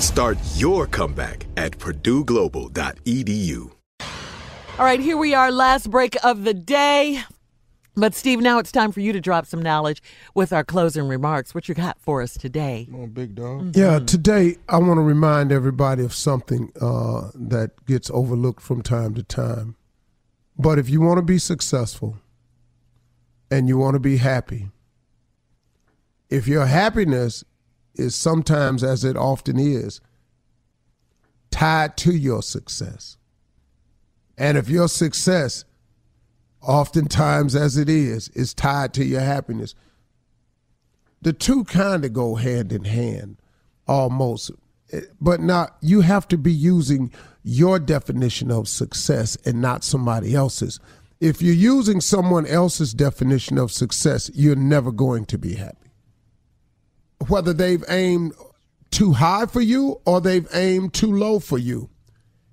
Start your comeback at purdueglobal.edu. All right, here we are, last break of the day. But Steve, now it's time for you to drop some knowledge with our closing remarks. What you got for us today? Oh, big dog. Yeah, today I want to remind everybody of something uh, that gets overlooked from time to time. But if you want to be successful and you want to be happy, if your happiness is sometimes, as it often is, tied to your success, and if your success, oftentimes as it is, is tied to your happiness, the two kind of go hand in hand almost. But not, you have to be using your definition of success and not somebody else's. If you're using someone else's definition of success, you're never going to be happy. Whether they've aimed too high for you or they've aimed too low for you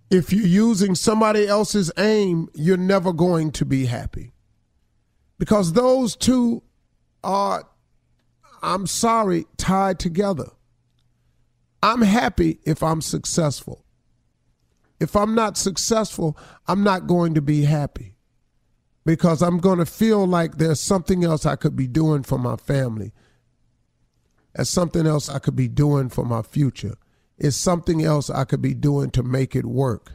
if you're using somebody else's aim, you're never going to be happy. Because those two are, I'm sorry, tied together. I'm happy if I'm successful. If I'm not successful, I'm not going to be happy because I'm going to feel like there's something else I could be doing for my family. There's something else I could be doing for my future is something else I could be doing to make it work.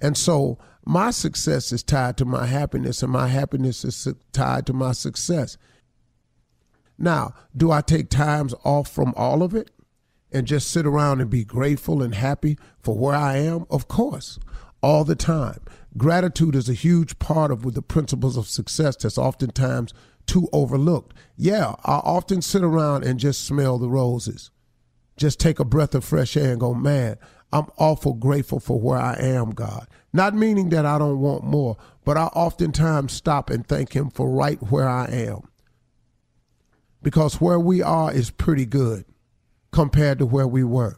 And so my success is tied to my happiness, and my happiness is tied to my success. Now, do I take times off from all of it and just sit around and be grateful and happy for where I am? Of course, all the time. Gratitude is a huge part of the principles of success that's oftentimes too overlooked. Yeah, I often sit around and just smell the roses just take a breath of fresh air and go, man, I'm awful grateful for where I am, God. Not meaning that I don't want more, but I oftentimes stop and thank Him for right where I am. Because where we are is pretty good compared to where we were.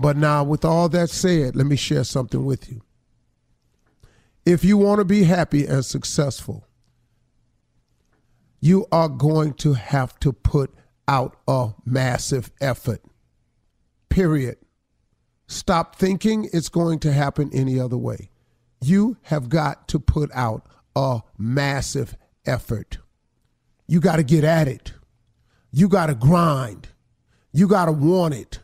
But now, with all that said, let me share something with you. If you want to be happy and successful, you are going to have to put out a massive effort. Period. Stop thinking it's going to happen any other way. You have got to put out a massive effort. You got to get at it. You got to grind. You got to want it.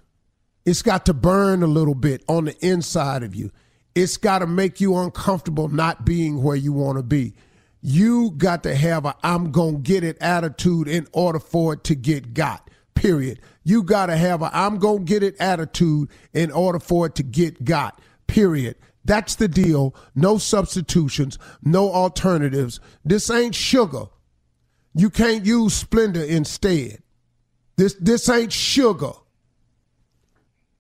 It's got to burn a little bit on the inside of you. It's got to make you uncomfortable not being where you want to be. You got to have a I'm going to get it attitude in order for it to get got. Period. You got to have a I'm going to get it attitude in order for it to get got. Period. That's the deal. No substitutions, no alternatives. This ain't sugar. You can't use Splenda instead. This this ain't sugar.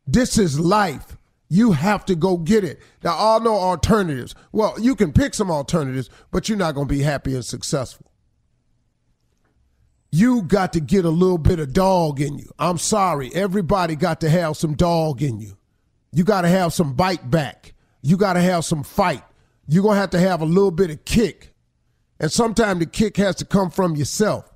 This is life. You have to go get it. There are no alternatives. Well, you can pick some alternatives, but you're not going to be happy and successful. You got to get a little bit of dog in you. I'm sorry. Everybody got to have some dog in you. You got to have some bite back. You got to have some fight. You're going to have to have a little bit of kick. And sometimes the kick has to come from yourself.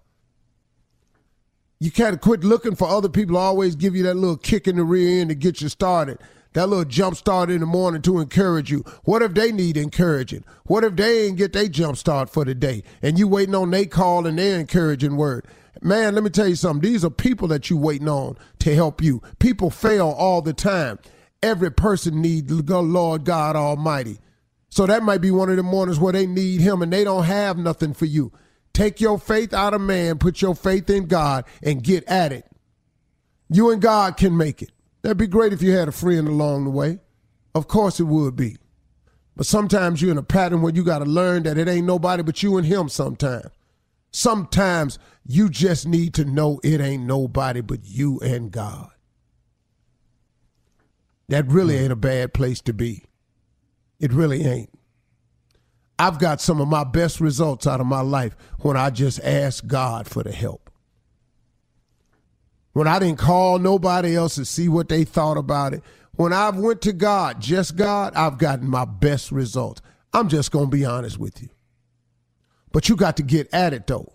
You kind of quit looking for other people to always give you that little kick in the rear end to get you started. That little jump start in the morning to encourage you. What if they need encouraging? What if they ain't get their jump start for the day and you waiting on they call and their encouraging word? Man, let me tell you something. These are people that you waiting on to help you. People fail all the time. Every person needs the Lord God Almighty. So that might be one of the mornings where they need him and they don't have nothing for you. Take your faith out of man, put your faith in God, and get at it. You and God can make it. That'd be great if you had a friend along the way. Of course it would be. But sometimes you're in a pattern where you got to learn that it ain't nobody but you and him sometimes. Sometimes you just need to know it ain't nobody but you and God. That really hmm. ain't a bad place to be. It really ain't. I've got some of my best results out of my life when I just asked God for the help. When I didn't call nobody else to see what they thought about it. When I've went to God, just God, I've gotten my best results. I'm just going to be honest with you. But you got to get at it though.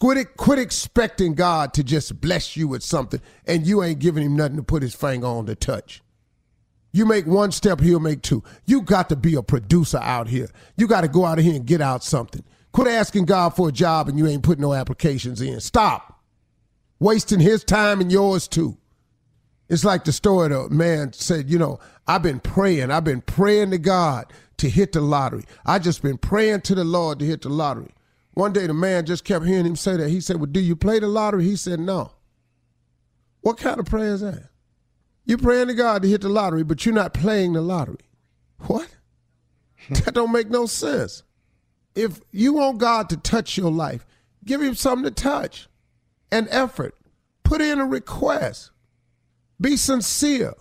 Quit, quit expecting God to just bless you with something and you ain't giving him nothing to put his finger on to touch. You make one step, he'll make two. You got to be a producer out here. You got to go out of here and get out something. Quit asking God for a job and you ain't putting no applications in. Stop. Wasting his time and yours too. It's like the story the man said, you know, I've been praying. I've been praying to God to hit the lottery. I just been praying to the Lord to hit the lottery. One day the man just kept hearing him say that. He said, Well, do you play the lottery? He said, No. What kind of prayer is that? You're praying to God to hit the lottery, but you're not playing the lottery. What? Hmm. that don't make no sense. If you want God to touch your life, give him something to touch. An effort. Put in a request. Be sincere.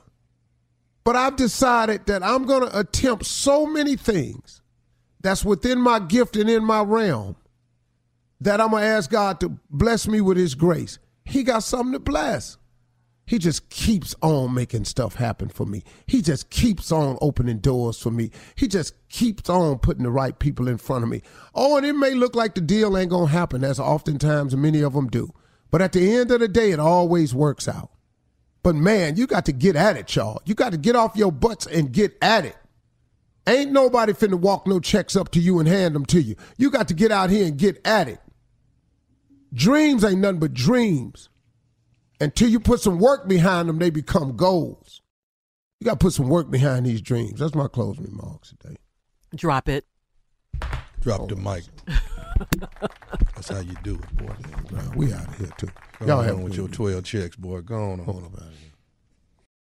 But I've decided that I'm going to attempt so many things that's within my gift and in my realm that I'm going to ask God to bless me with his grace. He got something to bless. He just keeps on making stuff happen for me. He just keeps on opening doors for me. He just keeps on putting the right people in front of me. Oh, and it may look like the deal ain't going to happen, as oftentimes many of them do. But at the end of the day, it always works out. But man, you got to get at it, y'all. You got to get off your butts and get at it. Ain't nobody finna walk no checks up to you and hand them to you. You got to get out here and get at it. Dreams ain't nothing but dreams. Until you put some work behind them, they become goals. You got to put some work behind these dreams. That's my closing remarks today. Drop it. Drop oh. the mic. That's how you do it, boy. we out of here too. Go Y'all have with your twelve checks, boy. Go on. Hold on.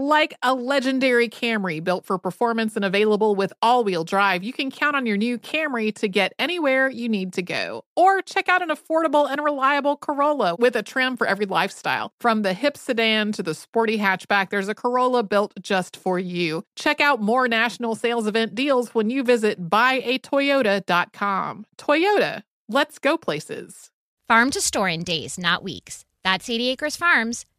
Like a legendary Camry built for performance and available with all wheel drive, you can count on your new Camry to get anywhere you need to go. Or check out an affordable and reliable Corolla with a trim for every lifestyle. From the hip sedan to the sporty hatchback, there's a Corolla built just for you. Check out more national sales event deals when you visit buyatoyota.com. Toyota, let's go places. Farm to store in days, not weeks. That's 80 Acres Farms.